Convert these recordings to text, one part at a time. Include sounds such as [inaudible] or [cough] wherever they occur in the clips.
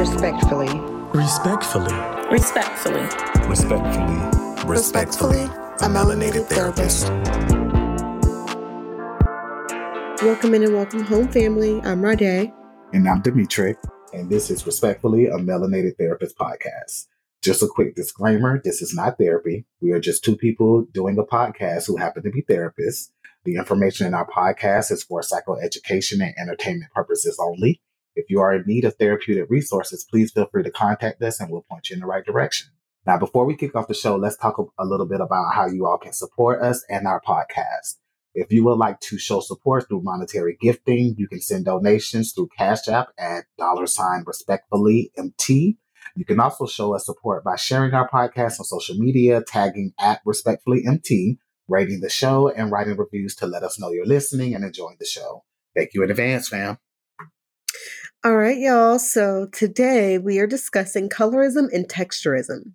Respectfully. Respectfully. Respectfully. Respectfully. Respectfully, a melanated therapist. Welcome in and welcome home, family. I'm Rade. And I'm Dimitri, and this is Respectfully a Melanated Therapist podcast. Just a quick disclaimer this is not therapy. We are just two people doing a podcast who happen to be therapists. The information in our podcast is for psychoeducation and entertainment purposes only. If you are in need of therapeutic resources, please feel free to contact us and we'll point you in the right direction. Now, before we kick off the show, let's talk a little bit about how you all can support us and our podcast. If you would like to show support through monetary gifting, you can send donations through Cash App at dollar sign respectfully MT. You can also show us support by sharing our podcast on social media, tagging at respectfully MT, rating the show, and writing reviews to let us know you're listening and enjoying the show. Thank you in advance, fam. All right, y'all. So today we are discussing colorism and texturism.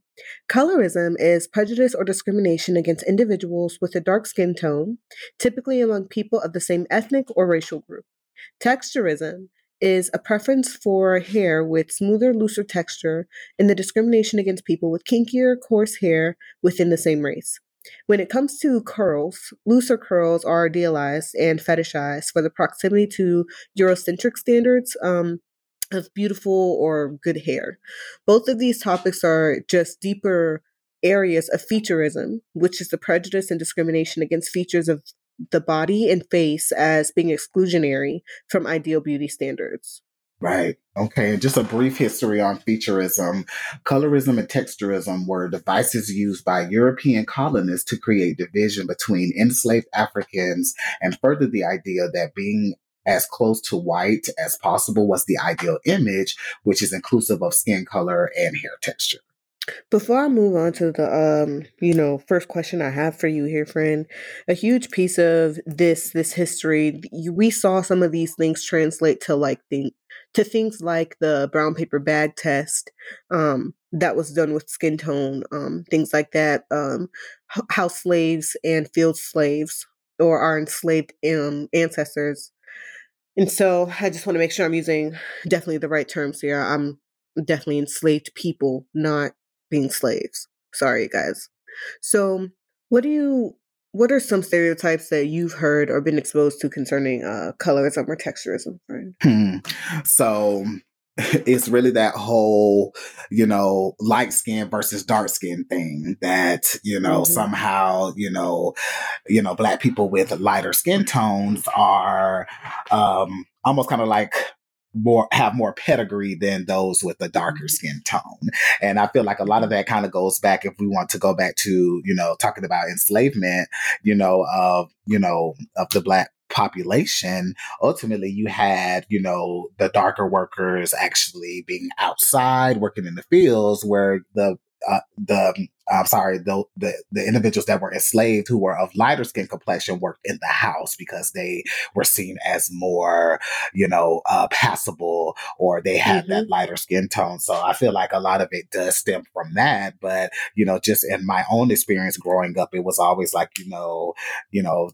Colorism is prejudice or discrimination against individuals with a dark skin tone, typically among people of the same ethnic or racial group. Texturism is a preference for hair with smoother, looser texture and the discrimination against people with kinkier, coarse hair within the same race. When it comes to curls, looser curls are idealized and fetishized for the proximity to Eurocentric standards um, of beautiful or good hair. Both of these topics are just deeper areas of featureism, which is the prejudice and discrimination against features of the body and face as being exclusionary from ideal beauty standards. Right. Okay. And just a brief history on featureism. Colorism and texturism were devices used by European colonists to create division between enslaved Africans and further the idea that being as close to white as possible was the ideal image, which is inclusive of skin color and hair texture. Before I move on to the um, you know, first question I have for you here, friend, a huge piece of this this history, we saw some of these things translate to like the to things like the brown paper bag test, um, that was done with skin tone, um, things like that, um, how slaves and field slaves or our enslaved um, ancestors. And so I just want to make sure I'm using definitely the right terms here. I'm definitely enslaved people, not being slaves. Sorry, guys. So, what do you? What are some stereotypes that you've heard or been exposed to concerning uh, colorism or texturism? Hmm. So, [laughs] it's really that whole, you know, light skin versus dark skin thing that, you know, mm-hmm. somehow, you know, you know, black people with lighter skin tones are um almost kind of like more have more pedigree than those with a darker mm-hmm. skin tone. And I feel like a lot of that kind of goes back if we want to go back to, you know, talking about enslavement, you know, of, you know, of the black population, ultimately you had, you know, the darker workers actually being outside working in the fields where the uh, the I'm sorry, the, the the individuals that were enslaved who were of lighter skin complexion worked in the house because they were seen as more, you know, uh, passable or they had mm-hmm. that lighter skin tone. So I feel like a lot of it does stem from that. But you know, just in my own experience growing up, it was always like, you know, you know,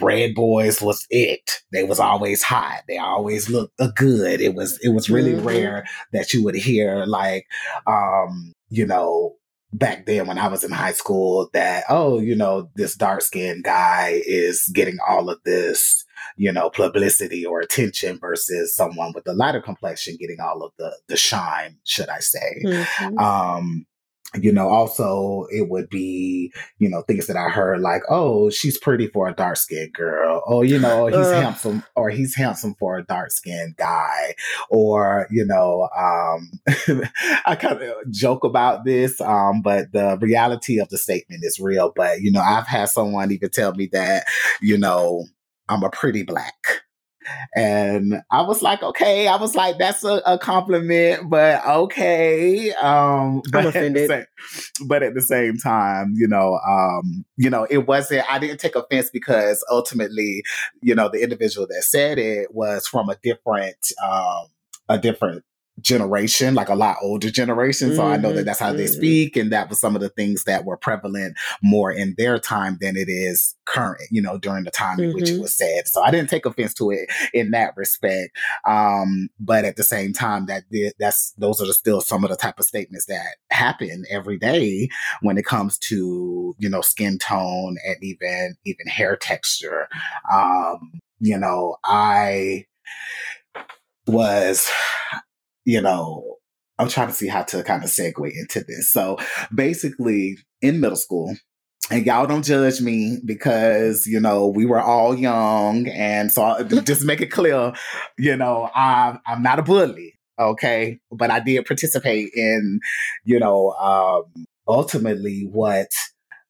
Red Boys was it. They was always hot. They always looked good. It was it was really mm-hmm. rare that you would hear like um, you know, back then when I was in high school that, oh, you know, this dark skinned guy is getting all of this, you know, publicity or attention versus someone with a lighter complexion getting all of the the shine, should I say. Mm-hmm. Um, you know, also it would be, you know, things that I heard like, oh, she's pretty for a dark skinned girl. Oh, you know, he's uh. handsome or he's handsome for a dark skinned guy. Or, you know, um, [laughs] I kind of joke about this, um, but the reality of the statement is real. But, you know, I've had someone even tell me that, you know, I'm a pretty black. And I was like, okay, I was like, that's a, a compliment, but okay. Um, [laughs] but, At same, but at the same time, you know, um, you know, it wasn't, I didn't take offense because ultimately, you know, the individual that said it was from a different, um, a different generation, like a lot older generation. Mm-hmm. So I know that that's how mm-hmm. they speak. And that was some of the things that were prevalent more in their time than it is current, you know, during the time in which it mm-hmm. was said. So I didn't take offense to it in that respect. Um, but at the same time, that did, that's, those are still some of the type of statements that happen every day when it comes to, you know, skin tone and even, even hair texture. Um, you know, I, was you know, I'm trying to see how to kind of segue into this. So basically, in middle school, and y'all don't judge me because you know we were all young, and so [laughs] just make it clear, you know, I'm I'm not a bully, okay, but I did participate in, you know, um, ultimately what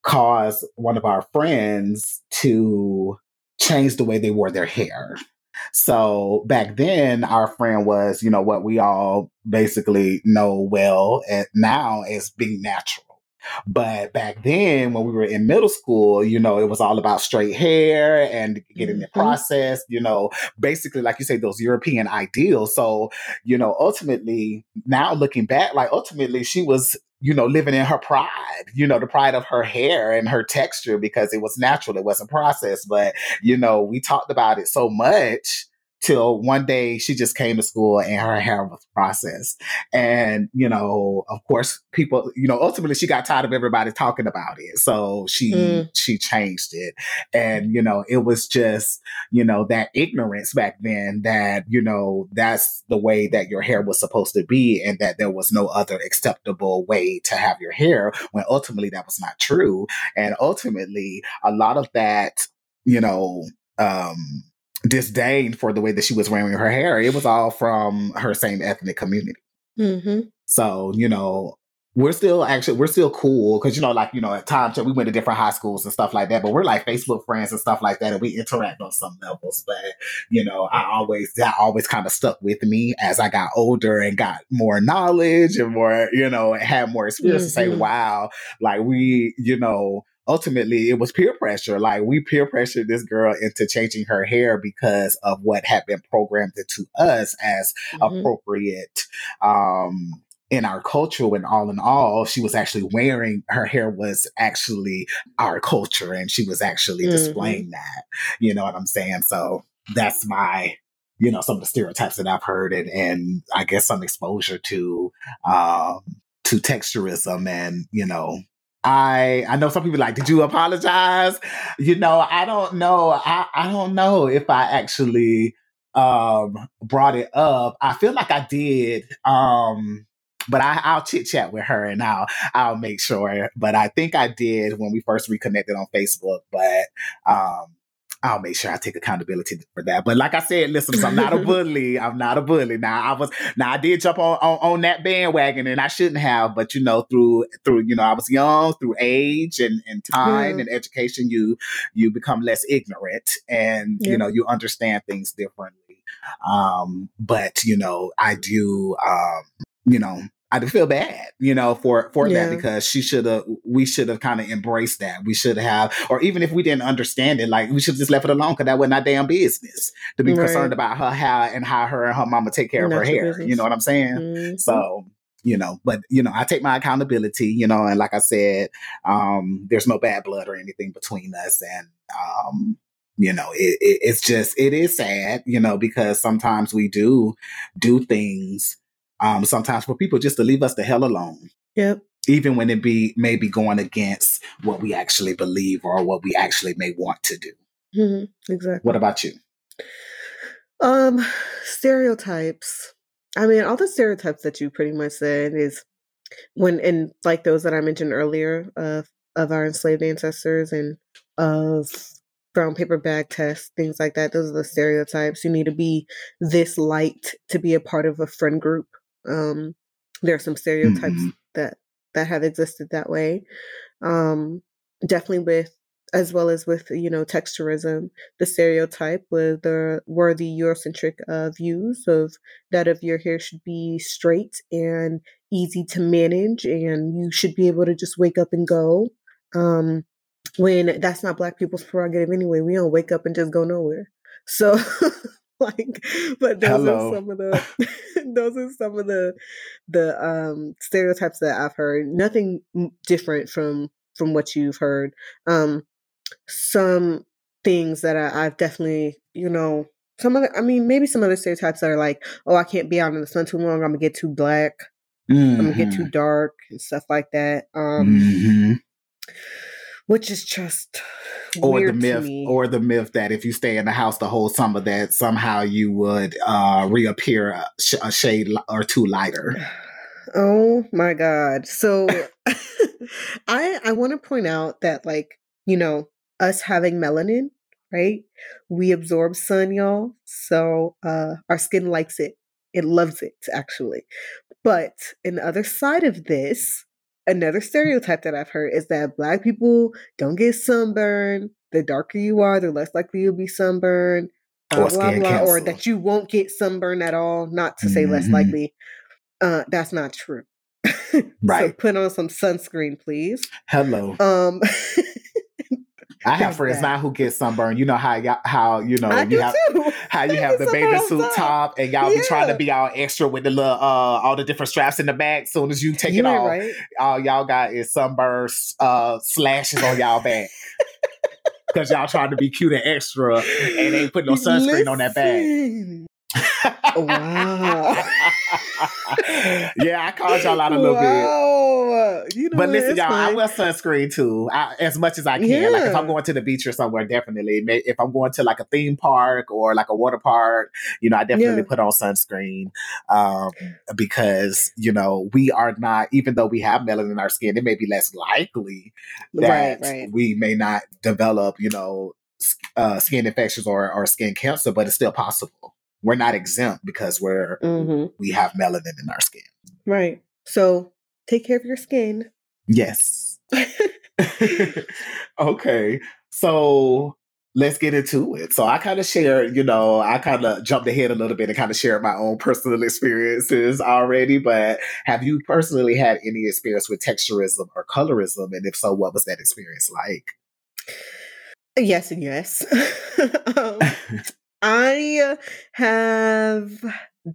caused one of our friends to change the way they wore their hair. So back then, our friend was, you know, what we all basically know well and now as being natural. But back then, when we were in middle school, you know, it was all about straight hair and getting mm-hmm. the process, you know, basically, like you say, those European ideals. So, you know, ultimately, now looking back, like ultimately, she was you know, living in her pride, you know, the pride of her hair and her texture because it was natural, it wasn't processed. But, you know, we talked about it so much till one day she just came to school and her hair was processed. And, you know, of course, people, you know, ultimately she got tired of everybody talking about it. So she, mm. she changed it. And, you know, it was just, you know, that ignorance back then that, you know, that's the way that your hair was supposed to be and that there was no other acceptable way to have your hair when ultimately that was not true. And ultimately, a lot of that, you know, um, disdain for the way that she was wearing her hair. It was all from her same ethnic community. Mm-hmm. So, you know, we're still actually we're still cool because you know like you know at times we went to different high schools and stuff like that but we're like facebook friends and stuff like that and we interact on some levels but you know i always that always kind of stuck with me as i got older and got more knowledge and more you know had more experience mm-hmm. to say mm-hmm. wow like we you know ultimately it was peer pressure. Like we peer pressured this girl into changing her hair because of what had been programmed into us as mm-hmm. appropriate um in our culture and all in all she was actually wearing her hair was actually our culture and she was actually mm-hmm. displaying that you know what i'm saying so that's my you know some of the stereotypes that i've heard and and i guess some exposure to um to texturism and you know I I know some people like, did you apologize? You know, I don't know. I, I don't know if I actually um brought it up. I feel like I did. Um but I, I'll chit chat with her and I'll I'll make sure. But I think I did when we first reconnected on Facebook. But um I'll make sure I take accountability for that. But like I said, listen, I'm not a [laughs] bully. I'm not a bully. Now I was now I did jump on, on, on that bandwagon and I shouldn't have, but you know, through through, you know, I was young, through age and, and time and education, you you become less ignorant and you know, you understand things differently. Um, but you know, I do um, you know, I feel bad, you know, for for yeah. that because she should have we should have kind of embraced that. We should have, or even if we didn't understand it, like we should have just left it alone because that wasn't our damn business to be right. concerned about her how and how her and her mama take care Not of her hair. Business. You know what I'm saying? Mm-hmm. So you know but you know i take my accountability you know and like i said um there's no bad blood or anything between us and um you know it, it, it's just it is sad you know because sometimes we do do things um, sometimes for people just to leave us the hell alone. Yep. Even when it be maybe going against what we actually believe or what we actually may want to do. Mm-hmm. Exactly. What about you? Um, stereotypes. I mean, all the stereotypes that you pretty much said is when, and like those that I mentioned earlier of of our enslaved ancestors and of brown paper bag tests, things like that. Those are the stereotypes. You need to be this light to be a part of a friend group. Um, there are some stereotypes mm-hmm. that that have existed that way. Um, definitely with as well as with you know texturism, the stereotype were the were the Eurocentric uh, views of that of your hair should be straight and easy to manage, and you should be able to just wake up and go. Um, when that's not Black people's prerogative anyway, we don't wake up and just go nowhere. So [laughs] [laughs] like, but those Hello. are some of the [laughs] [laughs] those are some of the the um stereotypes that I've heard. Nothing different from from what you've heard. Um, some things that I, I've definitely, you know, some other. I mean, maybe some other stereotypes that are like, oh, I can't be out in the sun too long. I'm gonna get too black. I'm gonna get too dark and stuff like that. Um, Mhm. Which is just or the myth or the myth that if you stay in the house the whole summer that somehow you would uh reappear a, sh- a shade or two lighter [sighs] Oh my god. So [laughs] I I want to point out that like, you know, us having melanin, right? We absorb sun, y'all. So uh our skin likes it. It loves it actually. But in the other side of this, another stereotype that I've heard is that black people don't get sunburned. The darker you are, the less likely you'll be sunburned. Or uh, blah, blah, or that you won't get sunburn at all. Not to say less Mhm. likely. Uh, that's not true. [laughs] right. so put on some sunscreen, please. hello Um, [laughs] i have friends now who get sunburned you know how y'all, how you know you have how [laughs] you I have the bathing suit top and y'all be trying to be all extra with the little uh all the different straps in the back soon as you [laughs] take You it off right. all y'all got is sunburst uh slashes on y'all back [laughs] because y'all trying to be cute and extra and ain't putting no sunscreen on that back Listen. Wow. yeah, I called y'all out a little bit. wow. Know But listen, y'all, I wear sunscreen too, I, as much as I can. Like if I'm going to the beach or somewhere, definitely. If I'm going to like a theme park or like a water park, you know, I definitely Yeah. put on sunscreen um, because you know we are not. Even though we have melanin in our skin, it may be less likely that right. we may not develop, you know, uh, skin infections or, or skin cancer, but it's still possible. We're not exempt because we're hmm we have melanin in our skin. Right. So take care of your skin. Yes. [laughs] okay. So let's get into it. So I kind of shared, you know, I kind of jumped ahead a little bit and kind of shared my own personal [laughs] experiences already. But have you personally had any experience with texturism or colorism? And if so, what was that experience like? Yes and yes. [laughs] um, I have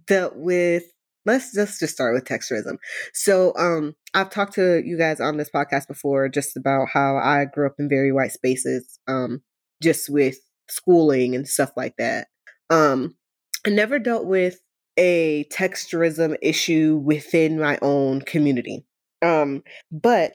dealt with let's just just start with texturism. So um I've talked to you guys on this podcast before just about how I grew up in very white spaces, um, just with schooling and stuff like that. Um I never dealt with a texturism issue within my own community. Um, but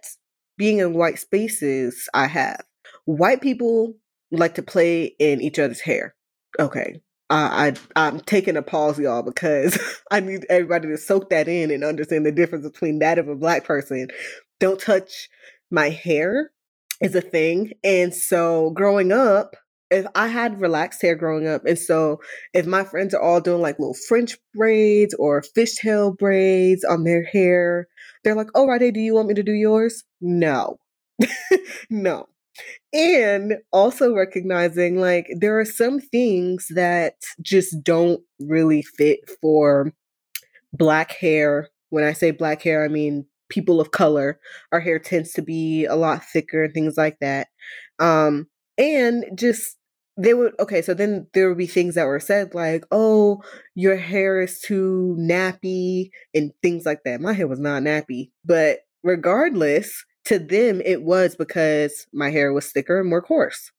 being in white spaces, I have white people like to play in each other's hair. Okay. Uh, I I'm taking a pause, y'all, because [laughs] I need everybody to soak that in and understand the difference between that of a black person. Don't touch my hair is a thing, and so growing up, if I had relaxed hair growing up, and so if my friends are all doing like little French braids or fishtail braids on their hair, they're like, "Oh, Rade, do you want me to do yours?" No, [laughs] no and also recognizing like there are some things that just don't really fit for black hair. When i say black hair i mean people of color. Our hair tends to be a lot thicker and things like that. Um and just they would okay so then there would be things that were said like oh your hair is too nappy and things like that. My hair was not nappy. But regardless to them it was because my hair was thicker and more coarse.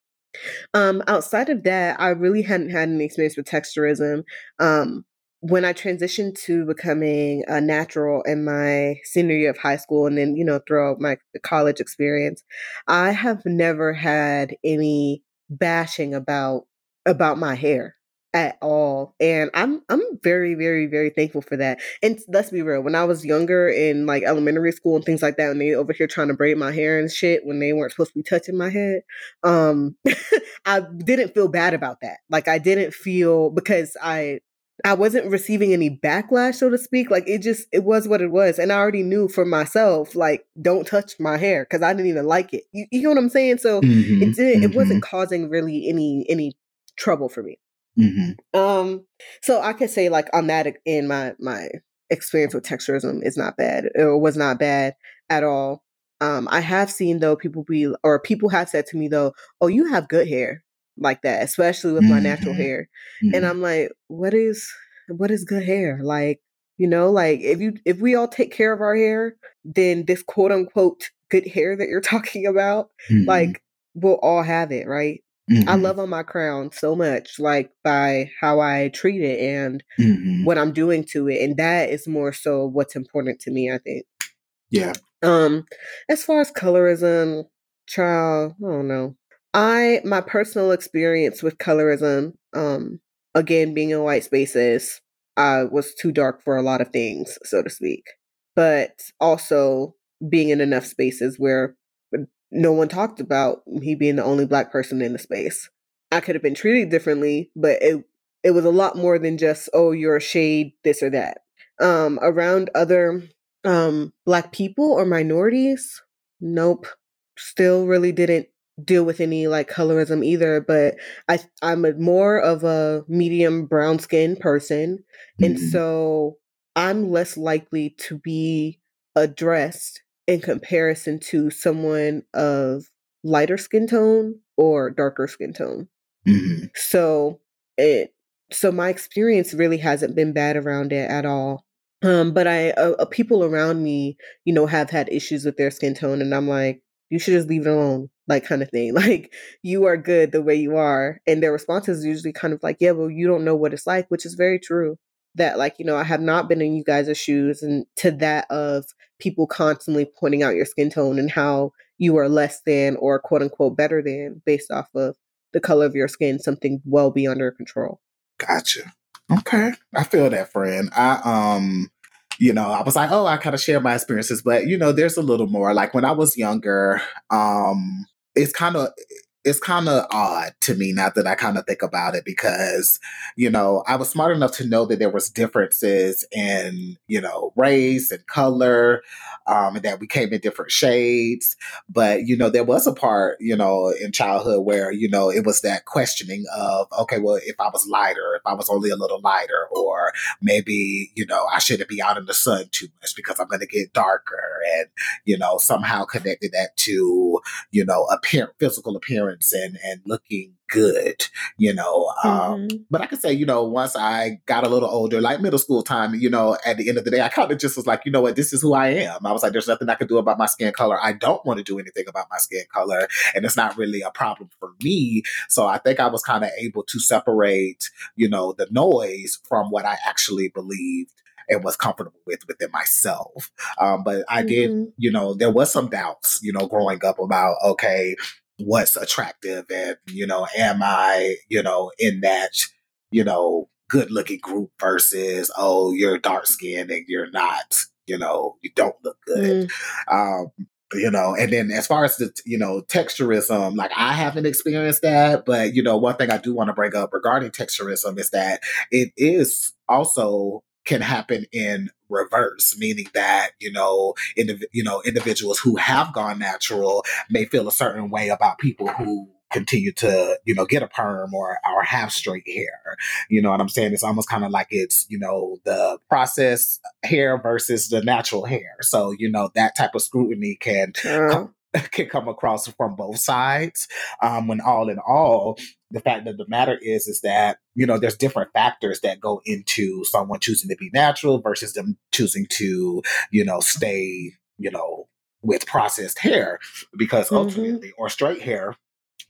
Um outside of that i really hadn't had any experience with texturism. Um when i transitioned to becoming a natural in my senior year of high school and then you know throughout my college experience i have never had any bashing about about my hair at all and i'm i'm very very very thankful for that and let's be real when i was younger in like elementary school and things like that and they over here trying to braid my hair and shit when they weren't supposed to be touching my head um [laughs] i didn't feel bad about that like i didn't feel because i I wasn't receiving any backlash, so to speak. Like it just it was what it was, and I already knew for myself, like don't touch my hair because I didn't even like it. You, you know what I'm saying? So Mhm, it didn't. It wasn't mhm, causing really any any trouble for me. Mhm. Um, so I could say like on that in my my experience with texturism is not bad or was not bad at all. Um, I have seen though people be or people have said to me though, "Oh, you have good hair." like that, especially with my natural Mhm. hair. And Mhm. I'm like, what is what is good hair? Like, you know, like if you if we all take care of our hair, then this quote unquote good hair that you're [laughs] talking about, Mhm. like we'll all have it, right? I Mhm. love on my crown so much, like by how I treat it and Mhm. what I'm doing to it. And that is more so what's important to me, I think. Yeah. Um, as far as colorism, child, I don't know. I my personal experience with colorism, um, again being in white spaces, I was too dark for a lot of things, so to speak. But also being in enough spaces where no one talked about me being the only black person in the space. I could have been treated differently, but it it was a lot more than just, oh, you're a shade, this or that. Um, around other um black people or minorities nope still really didn't deal with any like colorism either but i i'm a more of a medium brown skin person and Mhm. so i'm less likely to be addressed in comparison to someone of lighter skin tone or darker skin tone. Mhm. so it so my experience really hasn't been bad around it at all. Um but i uh, uh, people around me you know have had issues with their skin tone and i'm like you should just leave it alone like kind of thing. [laughs] Like you are good the way you are and their response is usually kind of like yeah well you don't know what it's like which is very true that like you know i have not been in you guys' shoes and to that of people constantly pointing out your skin tone and how you are less than or quote unquote better than based off of the color of your skin something well beyond your control Gotcha. Okay. I feel that, friend. I um you know, I was like, oh, I kind of share my experiences, but you know, there's a little more. Like when I was younger, um, it's kind of it's kind of odd to me now that I kind of think about it because, you know, I was smart enough to know that there was differences in, you know, race and color, um, and that we came in different shades. But, you know, there was a part, you know, in childhood where, you know, it was that questioning of, okay, well, if I was lighter, if I was only a little lighter, or maybe, you know, I shouldn't be out in the sun too much because I'm going to get darker. And, you know, somehow connected that to, you know, appear, physical appearance and, and looking good, you know. Um, Mhm. but I could say, you know, once I got a little older, like middle school time, you know, at the end of the day, I kind of just was like, you know what, this is who I am. I was like, there's nothing I can do about my skin color. I don't want to do anything about my skin color. And it's not really a problem for me. So I think I was kind of able to separate, you know, the noise from what I actually believed and was comfortable with within myself. Um, but I did Mhm. you know, there was some doubts, you know, growing up about, okay, what's attractive and, you know, am I, you know, in that, you know, good looking group versus, oh, you're dark skinned and you're not, you know, you don't look good. Mm. Um, you know, and then as far as the, you know, texturism, like I haven't experienced that, but, you know, one thing I do want to bring up regarding texturism is that it is also can happen in reverse, meaning that, you know, you know, individuals who have gone natural may feel a certain way about people who continue to, you know, get a perm or or have straight hair. You know what I'm saying? It's almost kind of like it's, you know, the process hair versus the natural hair. So, you know, that type of scrutiny can Child. [laughs] can come across from both sides. Um, when all in all, the fact of the matter is, is that you know there's different factors that go into someone choosing to be natural versus them choosing to, you know, stay, you know, with processed hair because Mhm. ultimately, or straight hair.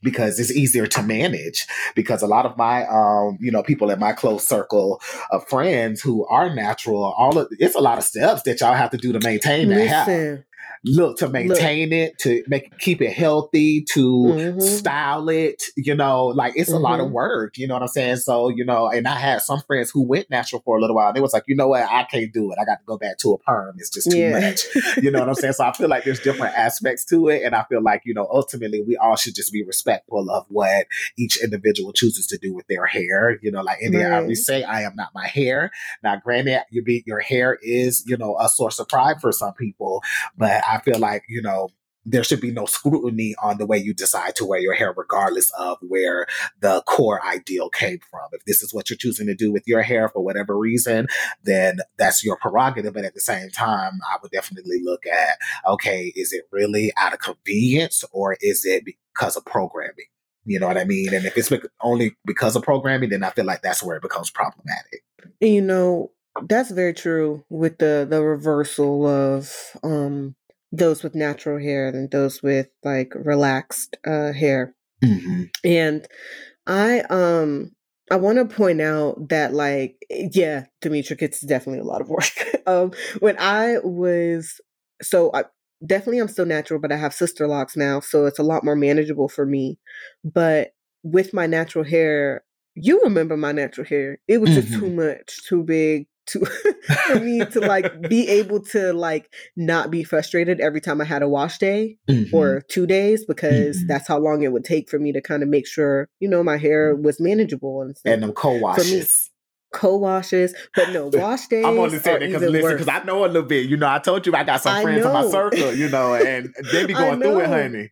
Because it's easier to manage. Because a lot of my, um, you know, people in my close circle of friends who are natural, all of it's a lot of steps that y'all have to do to maintain that hair Listen, look to maintain it to make keep it healthy to Mhm. style it you know like it's a lot of work you know what i'm saying? So you know and i had some friends who went natural for a little while and it was like you know what? I can't do it. I got to go back to a perm. It's just too yeah. much. You know what i'm saying? So i feel like there's different aspects to it and i feel like you know ultimately we all should just be respectful of what each individual chooses to do with their hair you know like india i Right. always say i am not my hair. Now granted you be your hair is you know a source of pride for some people but I feel like, you know, there should be no scrutiny on the way you decide to wear your hair, regardless of where the core ideal came from. If this is what you're choosing to do with your hair for whatever reason, then that's your prerogative. But at the same time, I would definitely look at okay, is it really out of convenience or is it because of programming? You know what I mean? And if it's only because of programming, then I feel like that's where it becomes problematic. You know, that's very true with the the reversal of um those with natural hair and those with like relaxed uh hair. Mm-hmm. And I um I want to point out that like yeah, Demetric, it's definitely a lot of [laughs] work. um when I was so I definitely I'm still natural, but I have sister locks now, so it's a lot more manageable for me. But with my natural hair, you remember my natural hair. It was just Mm-hmm. too much, too big, too [laughs] for me to like be able to like not be frustrated every time I had a wash day Mhm. or two days because Mhm. that's how long it would take for me to kind of make sure, you know, my hair was manageable and stuff. and them co-washes. Co-washes, but no [laughs] wash days. I'm only saying it because listen, because I know a little bit. You know, I told you I got some I friends in my circle, you know, and they be [laughs] going through it, honey.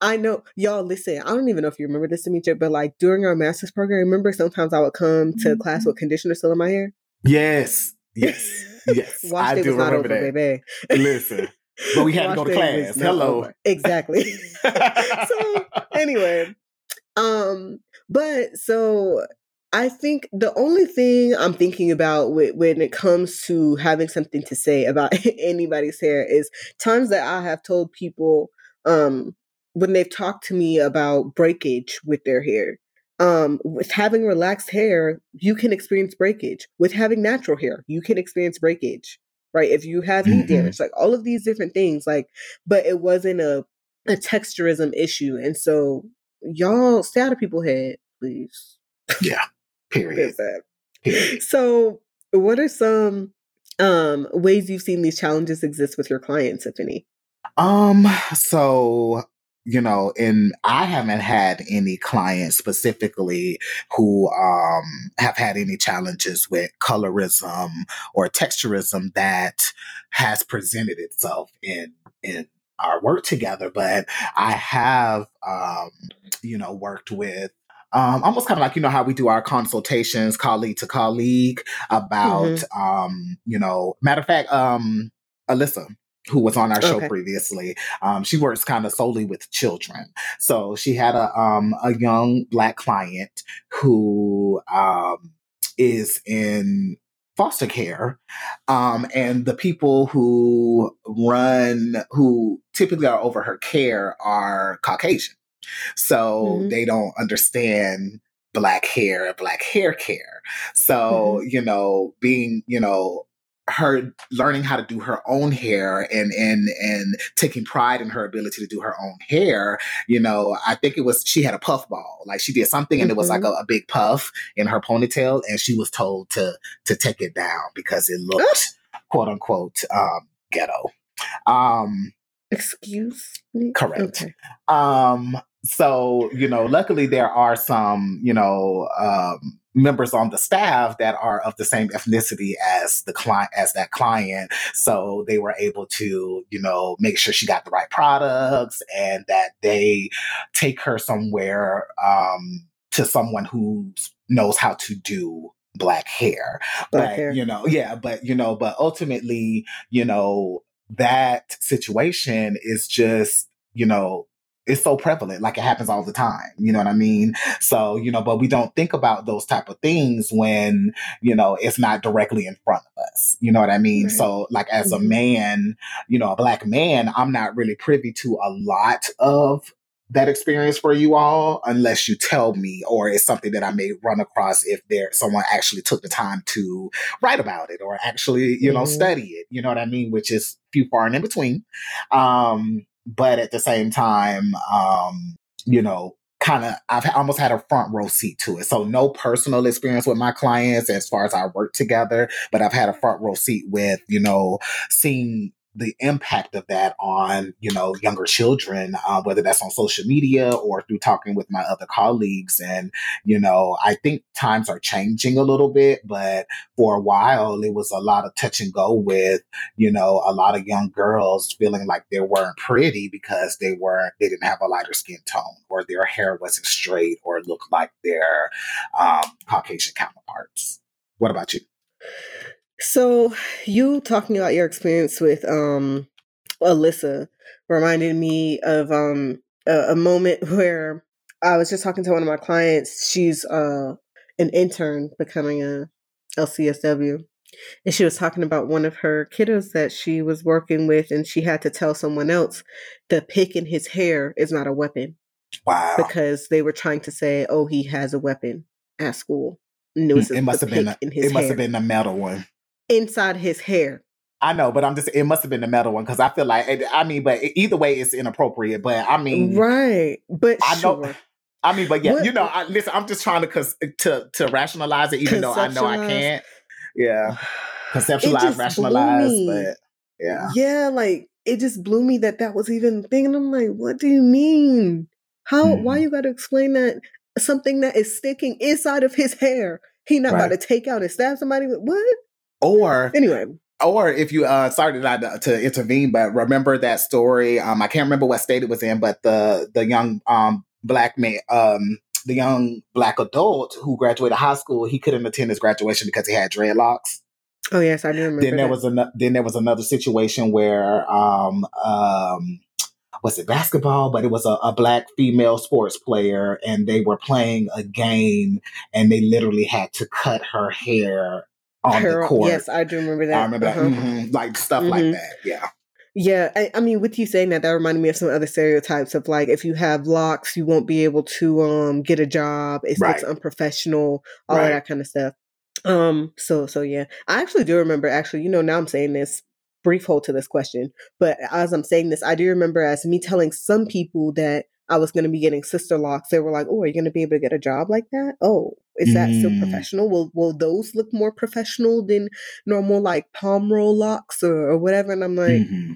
I know, y'all. Listen, I don't even know if you remember this, Demetria, but like during our master's program, remember sometimes I would come to class with conditioner still in my hair. Yes, yes, [laughs] yes. Wash I do was not remember over, that. baby. Listen, but we had to go to class. Hello. over. Exactly. [laughs] so anyway, um, but so I think the only thing I'm thinking about with, when it comes to having something to say about [laughs] anybody's hair is times that I have told people um when they've talked to me about breakage with their hair. Um, with having relaxed hair, you can experience breakage. With having natural hair, you can experience breakage. Right? If you have heat Mhm. damage, like all of these different things, like, but it wasn't a a texturism issue, and so y'all stay out of people's head, please. Period. Period. So, what are some um ways you've seen these challenges exist with your clients, if any? Um, so you know, and I haven't had any clients specifically who um have had any challenges with colorism or texturism that has presented itself in in our work together, but I have um, you know, worked with um, almost kind of like you know how we do our consultations colleague to colleague about um, you know, matter of fact, um, Alyssa, who was on our show Okay. previously, um, she works kind of solely with children. So she had a um a young black client who um is in foster care um and the people who run who typically are over her care are caucasian so Mhm. they don't understand black hair and black hair care so you know being you know her learning how to do her own hair and and and taking pride in her ability to do her own hair you know i think it was she had a puff ball like she did something and it was like a, a big puff in her ponytail and she was told to to take it down because it looked quote unquote um ghetto um Excuse me. Correct. Okay. um, so you know, luckily there are some, you know, um, members on the staff that are of the same ethnicity as the client as that client. So they were able to, you know, make sure she got the right products and that they take her somewhere um to someone who knows how to do black hair Black but hair. you know yeah but you know but ultimately you know that situation is just you know it's so prevalent like it happens all the time you know what i mean so you know but we don't think about those type of things when you know it's not directly in front of us you know what i mean Right. so like as a Mhm. man you know a black man i'm not really privy to a lot of that experience for you all unless you tell me or it's something that I may run across if there someone actually took the time to write about it or actually, you know, Mhm. study it. You know what I mean? Which is few far and in between. Um, but at the same time, um, you know, kind of I've almost had a front row seat to it. So no personal experience with my clients as far as our work together, but I've had a front row seat with, you know, seeing the impact of that on you know younger children uh, whether that's on social media or through talking with my other colleagues. And you know i think times are changing a little bit but for a while it was a lot of touch and go with you know a lot of young girls feeling like they weren't pretty because they weren't they didn't have a lighter skin tone or their hair wasn't straight or looked like their um, caucasian counterparts. What about you So you talking about your experience with um Alyssa reminded me of um a, a moment [laughs] where I was just talking to one of my clients. She's uh an intern becoming a LCSW. And she was talking about one of her kiddos that she was working with, and she had to tell someone else the pick in his hair is not a weapon. Wow. Because they were trying to say, oh, he has a weapon at school. No, mm, it must have been a, it must have been a metal one inside his hair. I know, but I'm just it must have been the metal one because I feel like I mean, but either way, it's inappropriate. But I mean, right? But I sure. know. [laughs] I mean, but yeah, what? you know, I, listen. I'm just trying to cause, to to rationalize it, even though I know I can't. Yeah, [sighs] conceptualize, rationalize, but yeah, yeah, like it just blew me that that was even a thing, and I'm like, what do you mean? How? Mm-hmm. Why you got to explain that something that is sticking inside of his hair? He not right. about to take out and stab somebody with what? Or anyway, or if you uh sorry not to, to, intervene, but remember that story. Um, I can't remember what state it was in, but the the young um black man um the young black adult who graduated high school, he couldn't attend his graduation because he had dreadlocks. Oh yes, I do remember. Then there that. was an, then there was another situation where um um was it basketball, but it was a, a, black female sports player, and they were playing a game, and they literally had to cut her hair on her, the court. Yes, I do remember that. I remember uh-huh. that, mm-hmm. like stuff mm-hmm. like that. Yeah. Yeah, I, I, mean, with you saying that, that reminded me of some other stereotypes of like, if you have locks, you won't be able to um get a job. It's, right. it's unprofessional, all right. of that kind of stuff. Um, so so yeah, I actually do remember. Actually, you know, now I'm saying this brief hold to this question, but as I'm saying this, I do remember as me telling some people that I was going to be getting sister locks. They were like, "Oh, are you going to be able to get a job like that? Oh, is that mm. still professional? Will will those look more professional than normal like palm roll locks or, or whatever?" And I'm like, mm-hmm.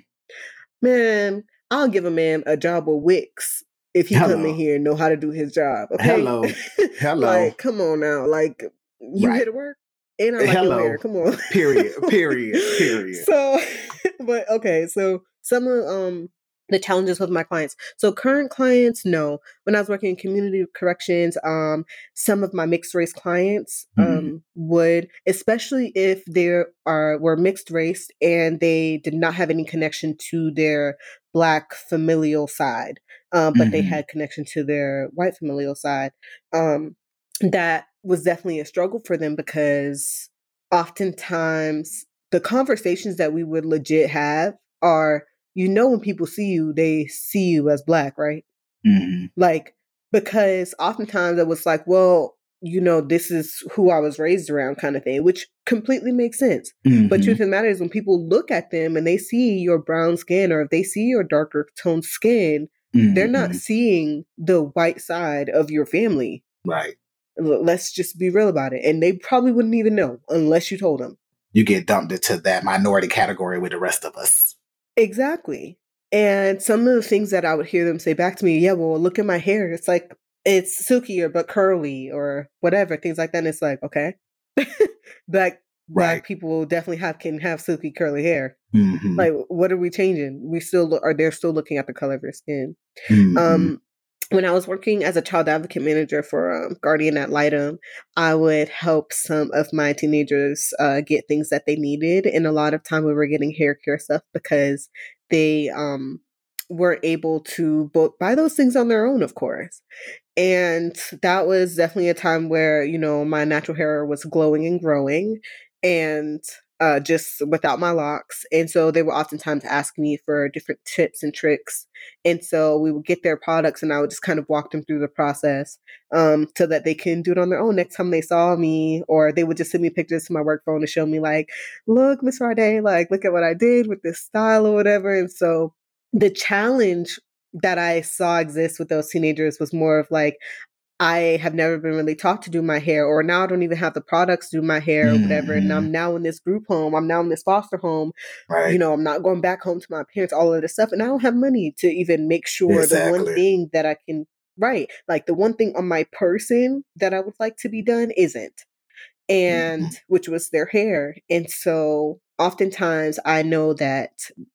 "Man, I'll give a man a job with Wix if he Hello. come in here and know how to do his job." Okay, hello, [laughs] hello. like, come on now, like you right. here to work. And I'm like Hello. Come on. period. [laughs] Period. Period. So, [laughs] but okay. So some of um the challenges with my clients. So current clients, no. When I was working in community corrections, um, some of my mixed race clients um, mm-hmm. would, especially if they are were mixed race and they did not have any connection to their black familial side, um, but mm-hmm. they had connection to their white familial side. Um, that was definitely a struggle for them because oftentimes the conversations that we would legit have are you know when people see you they see you as black right mm-hmm. like because oftentimes it was like well you know this is who i was raised around kind of thing which completely makes sense mm-hmm. but truth of the matter is when people look at them and they see your brown skin or if they see your darker toned skin mm-hmm. they're not mm-hmm. seeing the white side of your family right let's just be real about it and they probably wouldn't even know unless you told them you get dumped into that minority category with the rest of us Exactly. And some of the things that I would hear them say back to me, yeah, well, look at my hair. It's like it's silkier but curly or whatever, things like that. And it's like, okay. [laughs] black black right. people definitely have can have silky curly hair. Mm-hmm. Like, what are we changing? We still are they're still looking at the color of your skin. Mm-hmm. Um when I was working as a child advocate manager for um, Guardian ad litem, I would help some of my teenagers uh, get things that they needed. And a lot of time we were getting hair care stuff because they um, were able to both buy those things on their own, of course. And that was definitely a time where, you know, my natural hair was glowing and growing. And uh, just without my locks. And so they would oftentimes ask me for different tips and tricks. And so we would get their products and I would just kind of walk them through the process um, so that they can do it on their own next time they saw me. Or they would just send me pictures to my work phone to show me, like, look, Miss Rade, like, look at what I did with this style or whatever. And so the challenge that I saw exist with those teenagers was more of like, I have never been really taught to do my hair, or now I don't even have the products to do my hair or whatever. And I'm mm-hmm. now in this group home. I'm now in this foster home. Right. You know, I'm not going back home to my parents, all of this stuff. And I don't have money to even make sure exactly. the one thing that I can, right, like the one thing on my person that I would like to be done isn't. And mm-hmm. which was their hair. And so oftentimes I know that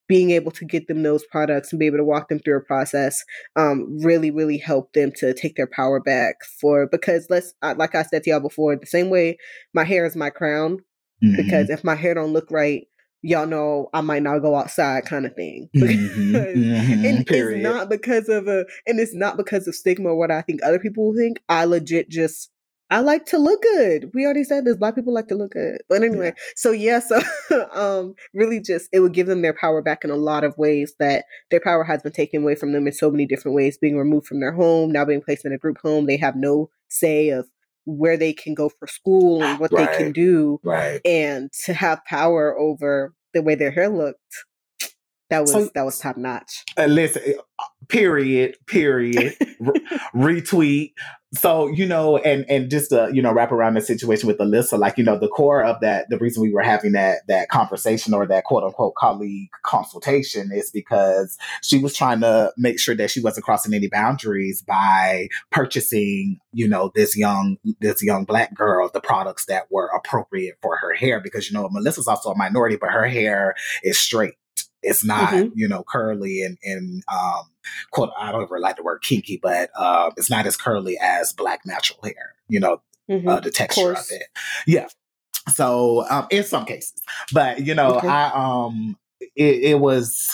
being able to get them those products and be able to walk them through a process um, really, really help them to take their power back for because let's like I said to y'all before, the same way my hair is my crown. Mm-hmm. Because if my hair don't look right, y'all know I might not go outside kind of thing. [laughs] Mhm, mhm, and period. it's not because of a and it's not because of stigma or what I think other people will think. I legit just I like to look good. We already said this. Black people like to look good. But anyway, so yeah, so [laughs] um really just it would give them their power back in a lot of ways that their power has been taken away from them in so many different ways, being removed from their home, now being placed in a group home. They have no say of where they can go for school and what they can do right. and to have power over the way their hair looked. That was So- that was top notch. Uh, listen, uh, period, period, R- [laughs] retweet. So, you know, and and just to, you know, wrap around the situation with Alyssa, like, you know, the core of that, the reason we were having that that conversation or that quote unquote colleague consultation is because she was trying to make sure that she wasn't crossing any boundaries by purchasing, you know, this young this young black girl the products that were appropriate for her hair. Because, you know, Melissa's also a minority, but her hair is straight. It's not, Mhm. you know, curly and and um quote I don't ever like the word kinky, but um it's not as curly as black natural hair, you know, Mhm. uh, the texture of course. it. Yeah. So um in some cases. But you know, Okay. I um it, it was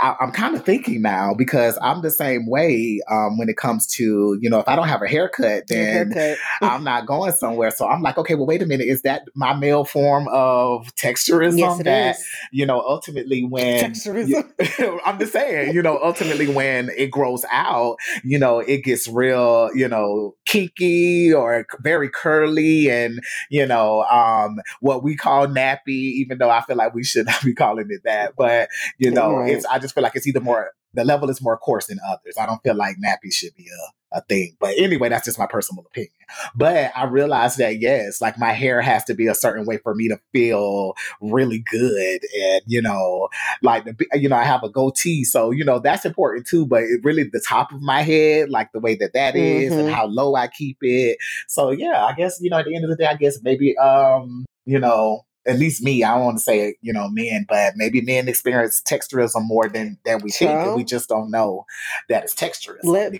I, I'm kind of thinking now because I'm the same way um, when it comes to, you know, if I don't have a haircut, then haircut. [laughs] I'm not going somewhere. So I'm like, okay, well, wait a minute. Is that my male form of texturism? Yes, it that, is. you know, ultimately when Texturism. [laughs] I'm just saying, you know, ultimately when it grows out, you know, it gets real, you know, kinky or very curly and, you know, um, what we call nappy, even though I feel like we should not be calling it that. But, you know, Right. it's I just feel like it's either more the level is more coarse than others. I don't feel like nappy should be a, a thing. But anyway, that's just my personal opinion. But I realized that yes, like my hair has to be a certain way for me to feel really good. And, you know, like the you know, I have a goatee. So, you know, that's important too. But it really the top of my head, like the way that that is and Mhm. how low I keep it. So yeah, I guess, you know, at the end of the day, I guess maybe um, you know, at least me, I don't want to say, you know, men, but maybe men experience texturism more than than we think, and we just don't know that it's texturism. Let-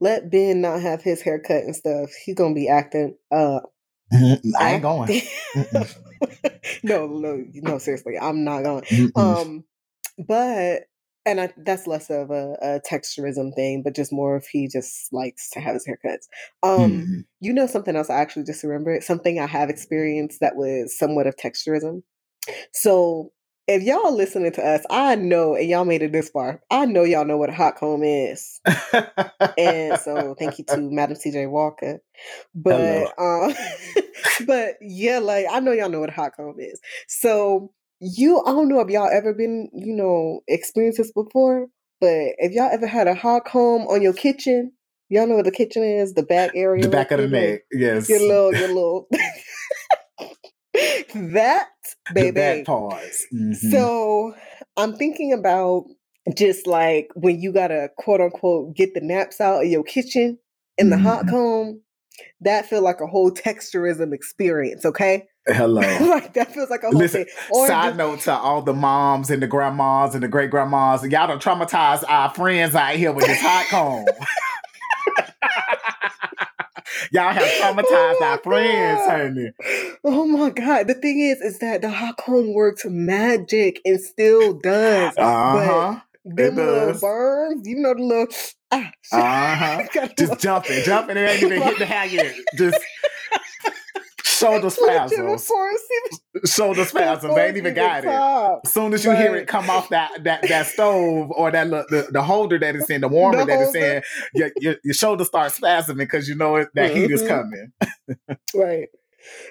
Let Ben not have his haircut and stuff. He's gonna be acting up. I ain't going. [laughs] No, no, no. Seriously, I'm not going. Mm-mm. Um, but and I, that's less of a, a texturism thing, but just more if he just likes to have his haircuts. Um, Mhm. you know something else I actually just remembered something I have experienced that was somewhat of texturism. So if y'all listening to us, I know, and y'all made it this far, I know y'all know what a hot comb is. And so thank you to Madam CJ Walker. [laughs] But um [laughs] but yeah, like I know y'all know what a hot comb is. So you I don't know if y'all ever been, you know, experienced this before, but if y'all ever had a hot comb on your kitchen, y'all know where the kitchen is, the back area. the back of the neck, yes. Your little your [laughs] little that the baby. back pause. Mhm. So I'm thinking about just like when you gotta quote unquote get the naps out of your kitchen in the hot Mhm. comb, that feel like a whole texturism experience, okay? Hello. [laughs] like that feels like a whole Listen, thing. Side note to all the moms and the grandmas and the great grandmas, y'all don't traumatize our friends out here with this hot comb. [laughs] [laughs] y'all have traumatized Oh our friends, honey. Oh my god. The thing is, is that the hot comb works magic and still does. Uh huh. Them it little burns, you know the little ah Uh huh. Just jumping, jumping. It ain't even hit the hair yet. Just shoulder spasms. Shoulder spasms. They ain't even got it. As soon as you hear it come off that that that stove or that the, the holder that it's in, the warmer The that it's in, your, your, your shoulder starts spasming because you know it, that heat is Mhm. coming. Right.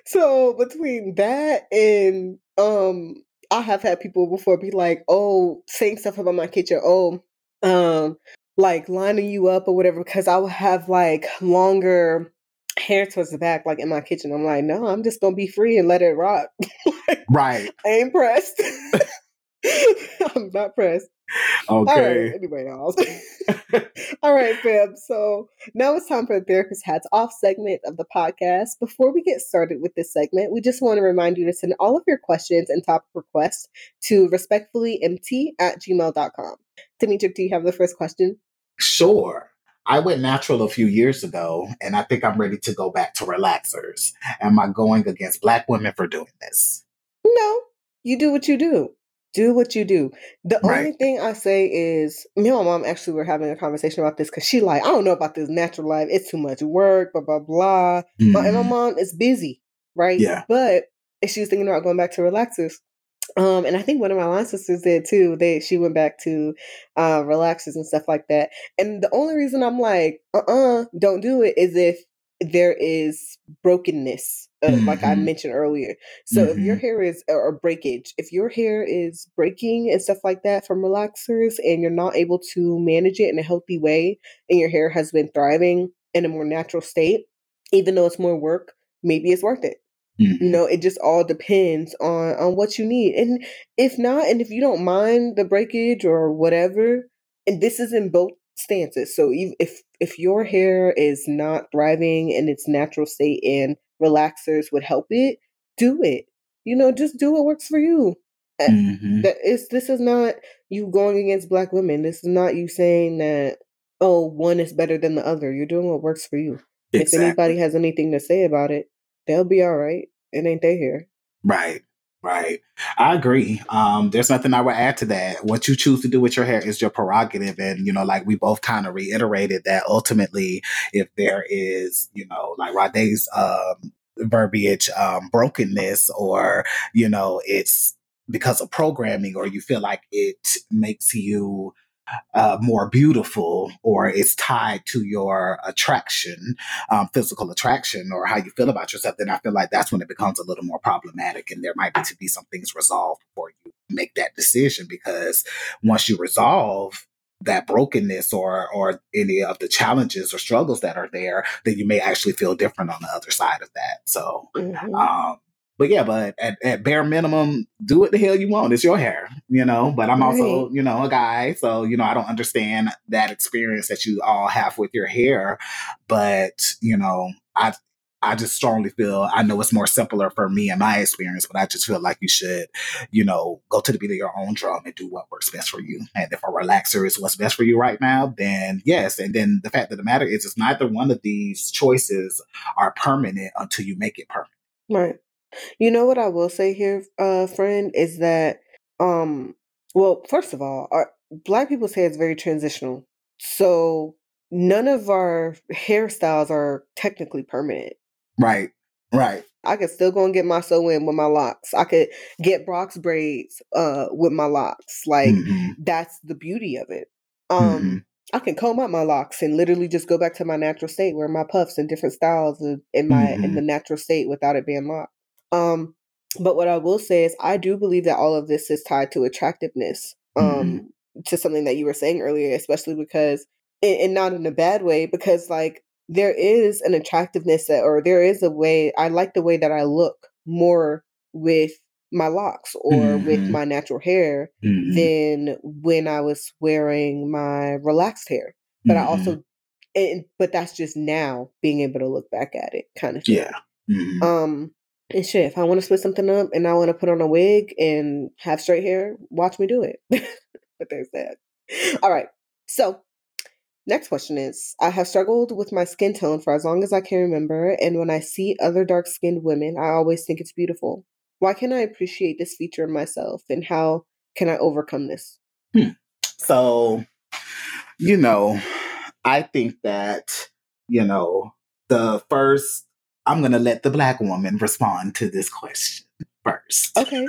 So between that and um I have had people before be like, oh, saying stuff about my kitchen, oh, um, like lining you up or whatever, because I will have like longer hair towards the back, like in my kitchen. I'm like, no, I'm just gonna be free and let it rock. [laughs] Right. I ain't pressed. [laughs] I'm not pressed. All right. Okay. Anyway, y'all. [laughs] All right, fam. So now it's time for the therapist hats off segment of the podcast. Before we get started with this segment, we just want to remind you to send all of your questions and topic requests to respectfullymt at gmail.com. Dimitri, do you have the first question? Sure. I went natural a few years ago, and I think I'm ready to go back to relaxers. Am I going against Black women for doing this? No. you do what you do. Do what you do. The Right. only thing I say is, me and my mom actually were having a conversation about this because she like, I don't know about this natural life. It's too much work, blah blah blah. My, and my Mhm. mom is busy, right? Yeah. But she was thinking about going back to relaxers. Um, and I think one of my line sisters did too. They she went back to uh relaxers and stuff like that. And the only reason I'm like, uh uh-uh, uh, do not do it is if there is brokenness, uh, like I Mhm. mentioned earlier. So if your Mhm. hair is or or breakage, if your hair is breaking and stuff like that from relaxers and you're not able to manage it in a healthy way and your hair has been thriving in a more natural state, even though it's more work, maybe it's worth it. You Mhm. know, it just all depends on on what you need. And if not, and if you don't mind the breakage or whatever, and this is in both stances. So if if your hair is not thriving in its natural state and relaxers would help it, do it. You know, just do what works for you. Uh, Mhm. That is this is not you going against black women. This is not you saying that oh, one is better than the other. You're doing what works for you. If anybody has anything to say about it, they'll be all right. It ain't they here. Right. Right. I agree. Um, there's nothing I would add to that. What you choose to do with your hair is your prerogative. And, you know, like we both kind of reiterated that ultimately, if there is, you know, like Rade's um verbiage, um, brokenness or, you know, it's because of programming or you feel like it makes you uh, more beautiful or it's tied to your attraction, um, physical attraction or how you feel about yourself, then I feel like that's when it becomes a little more problematic and there might be to be some things resolved before you make that decision because once you resolve that brokenness or or any of the challenges or struggles that are there, then you may actually feel different on the other side of that. So Mhm. um, but yeah, but at, at bare minimum, do what the hell you want. It's your hair, you know. But I'm also, Right. you know, a guy, so you know, I don't understand that experience that you all have with your hair. But you know, I I just strongly feel I know it's more simpler for me and my experience, but I just feel like you should, you know, go to the beat of your own drum and do what works best for you. And if a relaxer is what's best for you right now, then yes. And then the fact of the matter is, it's neither one of these choices are permanent until you make it permanent. Right. You know what I will say here, uh, friend, is that um well, first of all, our black people's hair is very transitional. So none of our hairstyles are technically permanent. Right. Right. I could still go and get my sew in with my locks. I could get box braids uh with my locks. Like Mhm. that's the beauty of it. Um Mhm. I can comb out my locks and literally just go back to my natural state where my puffs and different styles in in my in Mhm. the natural state without it being locked. Um, but what I will say is I do believe that all of this is tied to attractiveness. Um, to something that you were saying earlier, especially because and, not in a bad way, because like there is an attractiveness that or there is a way I like the way that I look more with my locks or with Mhm. my natural hair Mhm. than when I was wearing my relaxed hair. But I Mhm. also, and, but that's just now being able to look back at it kind of thing. yeah. Mhm. Um, and shit, if I want to split something up and I want to put on a wig and have straight hair, watch me do it. [laughs] but there's that. All right. So, next question is I have struggled with my skin tone for as long as I can remember. And when I see other dark skinned women, I always think it's beautiful. Why can't I appreciate this feature in myself? And how can I overcome this? Hmm. So, you know, I think that, you know, the first, I'm going to let the black woman respond to this question first. Okay.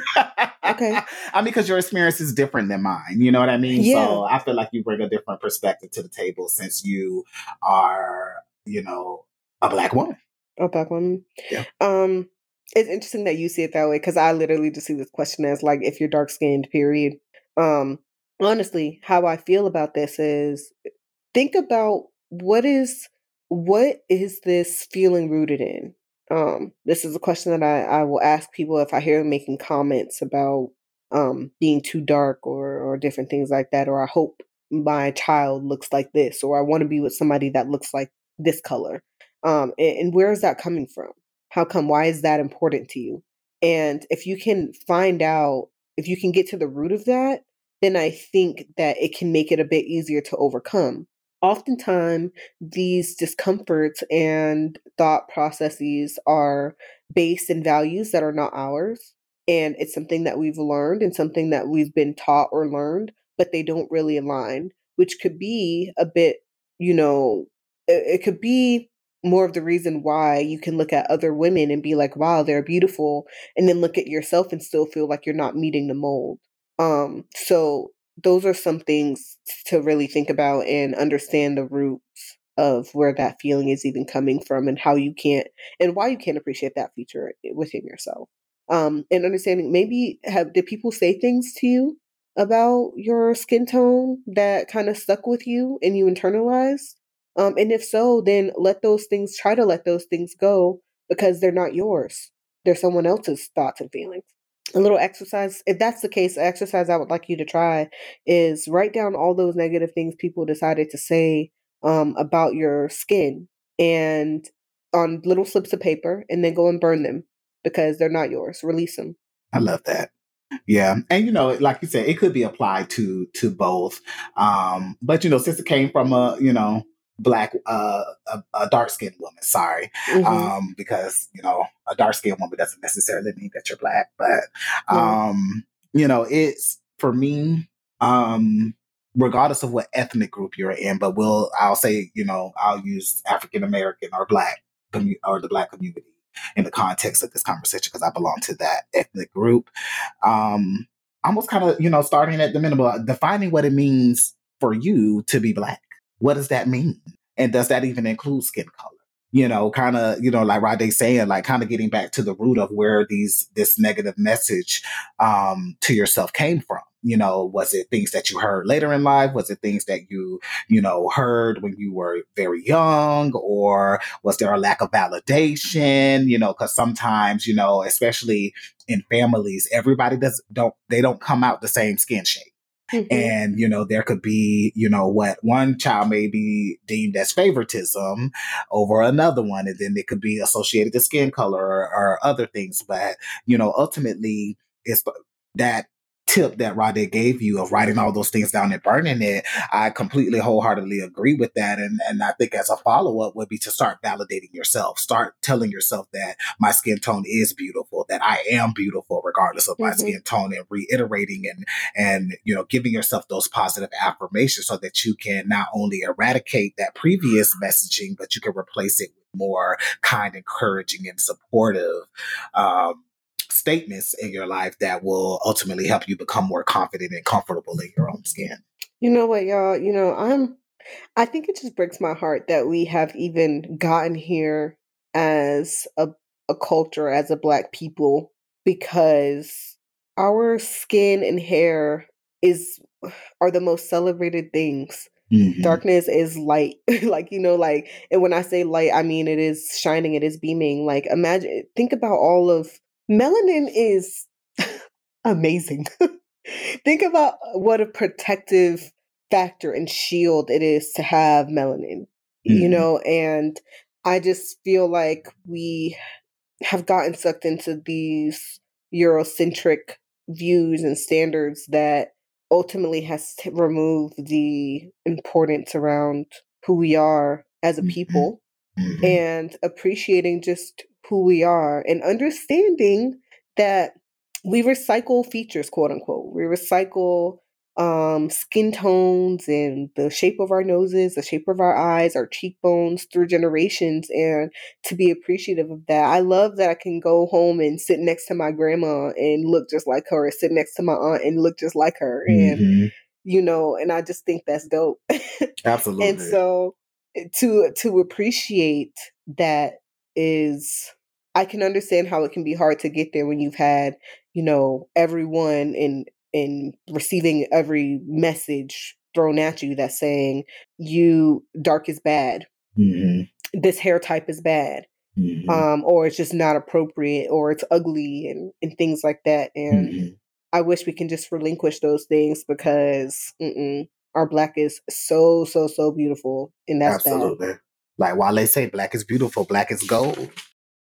Okay. [laughs] I mean, because your experience is different than mine. You know what I mean? Yeah. So I feel like you bring a different perspective to the table since you are, you know, a black woman. A black woman. Yeah. Um, it's interesting that you see it that way because I literally just see this question as like if you're dark skinned, period. Um, honestly, how I feel about this is think about what is what is this feeling rooted in? Um, this is a question that I, I will ask people if I hear them making comments about um being too dark or or different things like that, or I hope my child looks like this, or I want to be with somebody that looks like this color. Um, and, and where is that coming from? How come? Why is that important to you? And if you can find out, if you can get to the root of that, then I think that it can make it a bit easier to overcome. Oftentimes, these discomforts and thought processes are based in values that are not ours. and it's something that we've learned and something that we've been taught or learned, but they don't really align, which could be a bit, you know, it, it could be more of the reason why you can look at other women and be like, wow, they're beautiful, and then look at yourself and still feel like you're not meeting the mold. Um, so those are some things to really think about and understand the roots of where that feeling is even coming from and how you can't and why you can't appreciate that feature within yourself. Um, and understanding maybe have did people say things to you about your skin tone that kind of stuck with you and you internalized? Um, and if so, then let those things try to let those things go because they're not yours. They're someone else's thoughts and feelings. A little exercise, if that's the case, exercise I would like you to try is write down all those negative things people decided to say um, about your skin and on little slips of paper and then go and burn them because they're not yours. Release them. I love that. Yeah, and you know, like you said, it could be applied to to both. Um, but you know, since it came from a you know black uh a, a dark skinned woman sorry mm-hmm. um because you know a dark skinned woman doesn't necessarily mean that you're black but um you know it's for me um regardless of what ethnic group you're in but we'll i'll say you know i'll use african american or black commu- or the black community in the context of this conversation because i belong to that ethnic group. Um almost kind of you know starting at the minimum defining what it means for you to be black what does that mean? And does that even include skin color? You know, kind of, you know, like Rade saying, like kind of getting back to the root of where these this negative message um, to yourself came from. You know, was it things that you heard later in life? Was it things that you, you know, heard when you were very young? Or was there a lack of validation? You know, because sometimes, you know, especially in families, everybody does don't they don't come out the same skin shape Mm-hmm. And, you know, there could be, you know, what one child may be deemed as favoritism over another one. And then it could be associated to skin color or, or other things. But, you know, ultimately, it's that tip that Rade gave you of writing all those things down and burning it, I completely wholeheartedly agree with that. And and I think as a follow up would be to start validating yourself, start telling yourself that my skin tone is beautiful, that I am beautiful regardless of my mm-hmm. skin tone, and reiterating and and you know giving yourself those positive affirmations so that you can not only eradicate that previous messaging, but you can replace it with more kind, encouraging, and supportive. Um, statements in your life that will ultimately help you become more confident and comfortable in your own skin. You know what, y'all? You know, I'm I think it just breaks my heart that we have even gotten here as a a culture as a black people because our skin and hair is are the most celebrated things. Mm-hmm. Darkness is light. [laughs] like, you know, like and when I say light, I mean it is shining, it is beaming. Like imagine think about all of melanin is [laughs] amazing. Think about what a protective factor and shield it is to have melanin, mm-hmm. you know, and I just feel like we have gotten sucked into these Eurocentric views and standards that ultimately has to remove the importance around who we are as a mm-hmm. people mm-hmm. and appreciating just who we are and understanding that we recycle features, quote unquote. We recycle um, skin tones and the shape of our noses, the shape of our eyes, our cheekbones through generations, and to be appreciative of that. I love that I can go home and sit next to my grandma and look just like her, or sit next to my aunt and look just like her. Mm-hmm. And, you know, and I just think that's dope. [laughs] Absolutely. and so eh, to to appreciate that is I can understand how it can be hard to get there when you've had, you know, everyone in in receiving every message thrown at you that's saying you dark is bad. Mm-hmm. This hair type is bad. Mm-hmm. Um, or it's just not appropriate or it's ugly and, and things like that. And mm-hmm. I wish we can just relinquish those things because our black is so, so, so beautiful. And that's Absolutely. Bad. Like while they say black is beautiful, black is gold.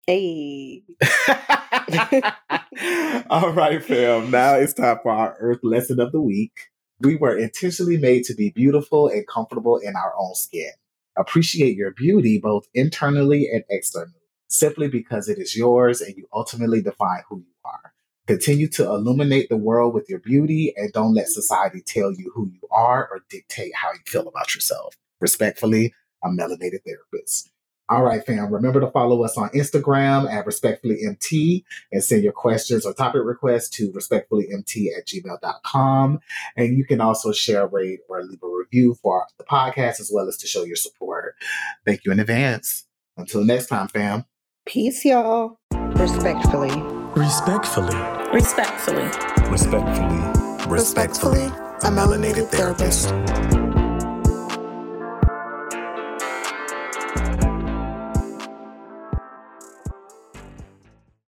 Hey. [laughs] All right, fam. Now it's time for our Earth lesson of the week. We were intentionally made to be beautiful and comfortable in our own skin. Appreciate your beauty both internally and externally, simply because it is yours and you ultimately define who you are. Continue to illuminate the world with your beauty and don't let society tell you who you are or dictate how you feel about yourself. Respectfully, a melanated therapist. All right, fam. Remember to follow us on Instagram at respectfullymt and send your questions or topic requests to respectfullymt at gmail.com. And you can also share, rate, or leave a review for the podcast as well as to show your support. Thank you in advance. Until next time, fam. Peace, y'all. Respectfully. Respectfully. Respectfully. Respectfully. Respectfully, a melanated therapist.